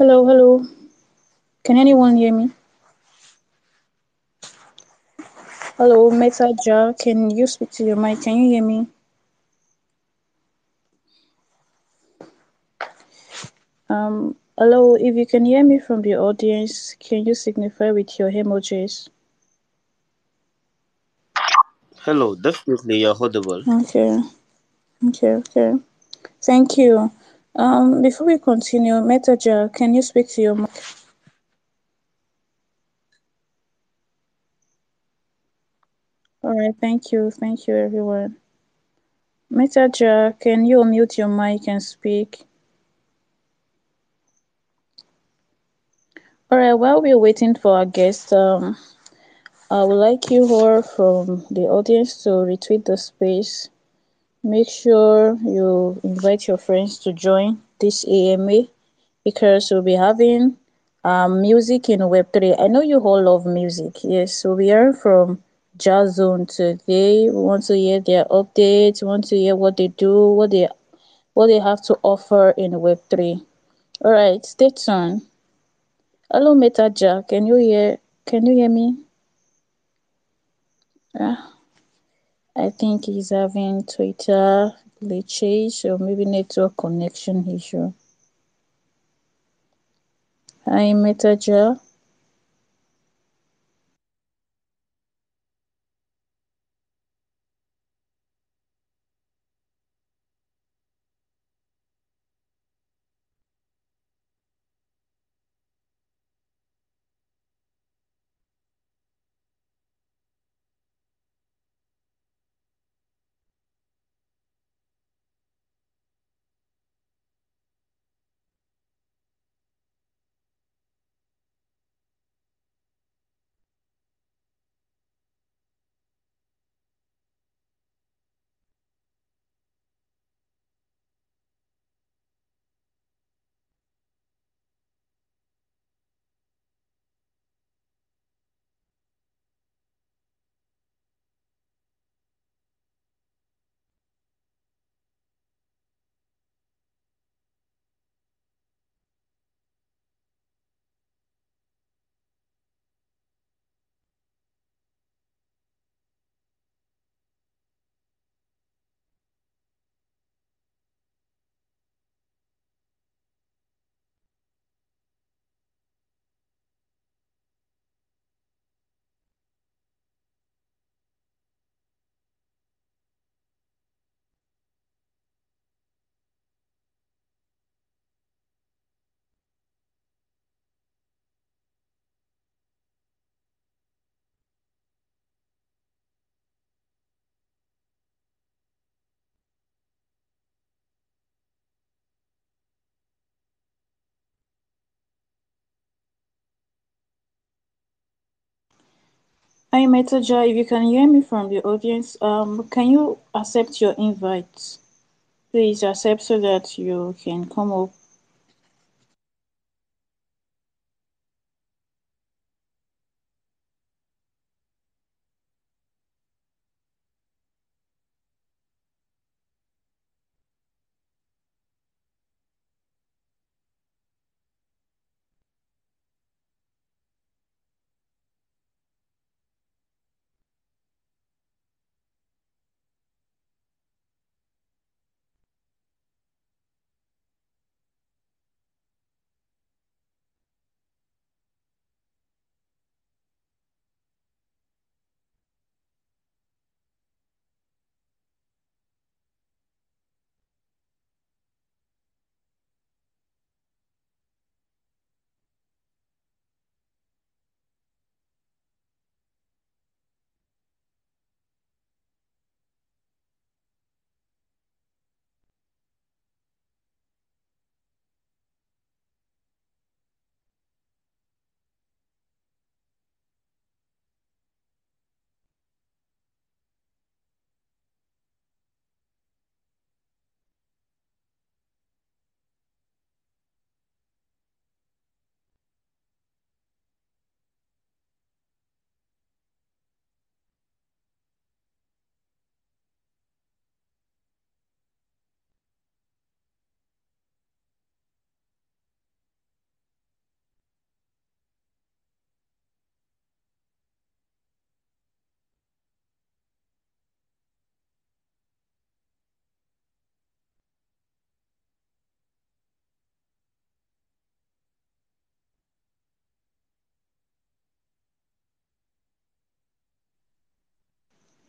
Hello, hello. Can anyone hear me? Hello, Metaja. Can you speak to your mic? Can you hear me? Um, hello, if you can hear me from the audience, can you signify with your emojis? Hello, definitely you're audible. Okay, okay, okay. Thank you. Um, before we continue, Metaja, can you speak to your mic? All right, thank you, thank you, everyone. Metaja, can you unmute your mic and speak? All right, while we're waiting for our guest, um, I would like you all from the audience to retweet the space. Make sure you invite your friends to join this AMA because we'll be having um, music in Web3. I know you all love music. Yes, so we are from Jahzone today. We want to hear their updates. We want to hear what they do, what they what they have to offer in Web3. All right, stay tuned. Hello, Metaja. Can you hear? Can you hear me? Yeah. I think he's having Twitter glitches or maybe network connection issue. Hi, Metaja. Hi, Metaja. If you can hear me from the audience, um, can you accept your invite? Please accept so that you can come up.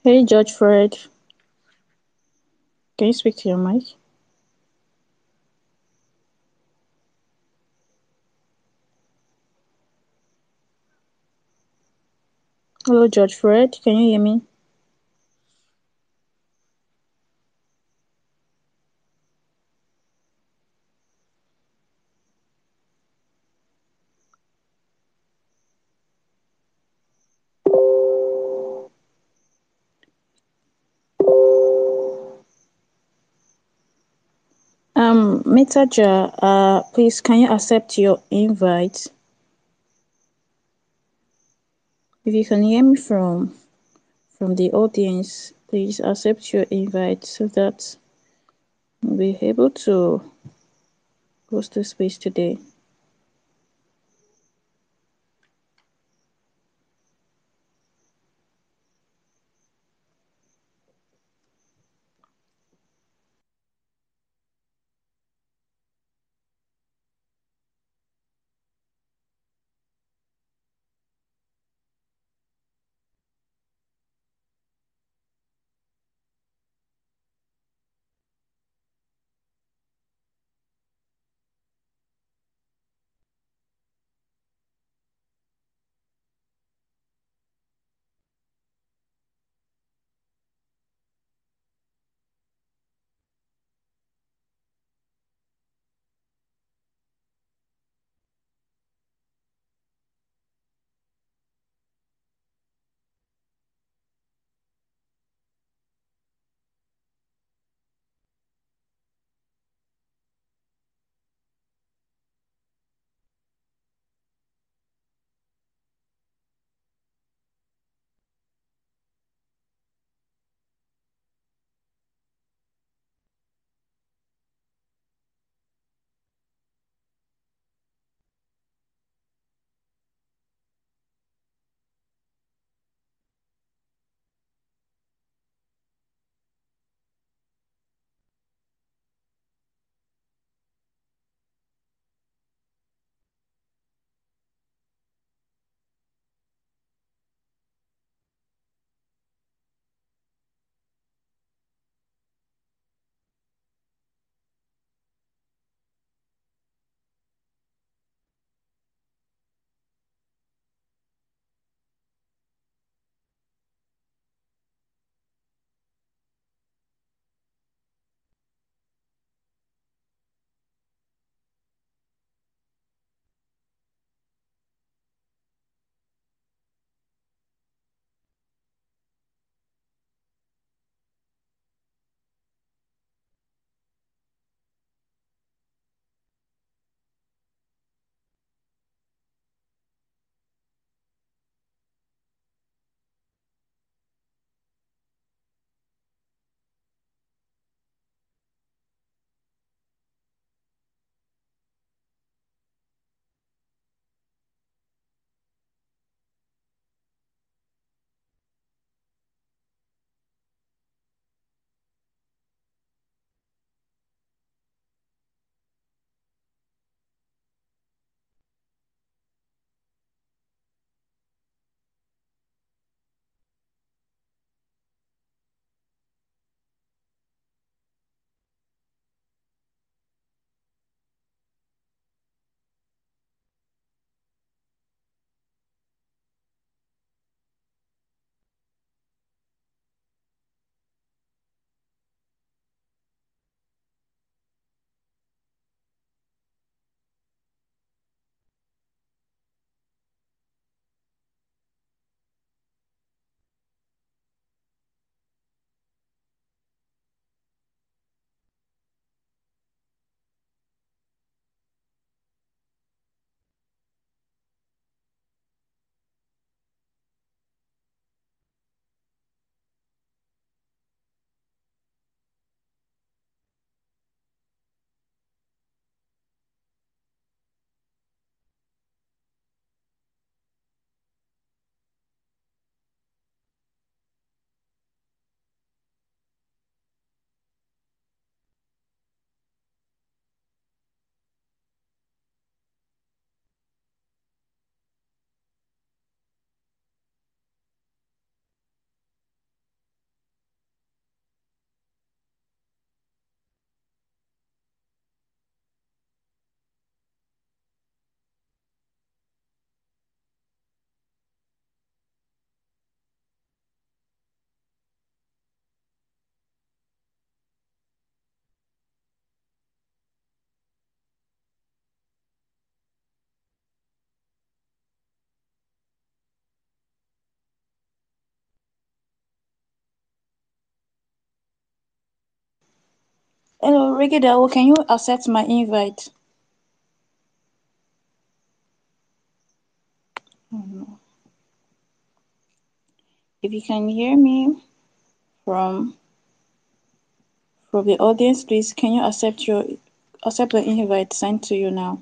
Hey, Judge Fred. Can you speak to your mic? Hello, Judge Fred. Can you hear me? Mitaja, uh, please can you accept your invite? If you can hear me from from the audience, please accept your invite so that we'll be able to host the space today. Hello, Regidawo, can you accept my invite? If you can hear me from from the audience, please can you accept your accept the invite sent to you now?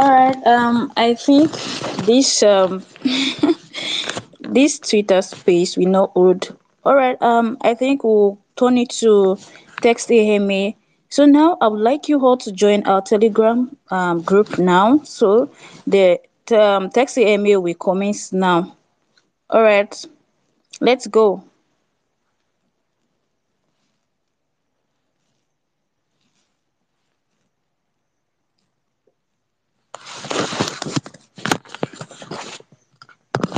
All right. Um, I think this um this Twitter space we not old. All right. Um, I think we'll turn it to text AMA. So now I would like you all to join our Telegram um group now. So the um, text AMA will commence now. All right. Let's go.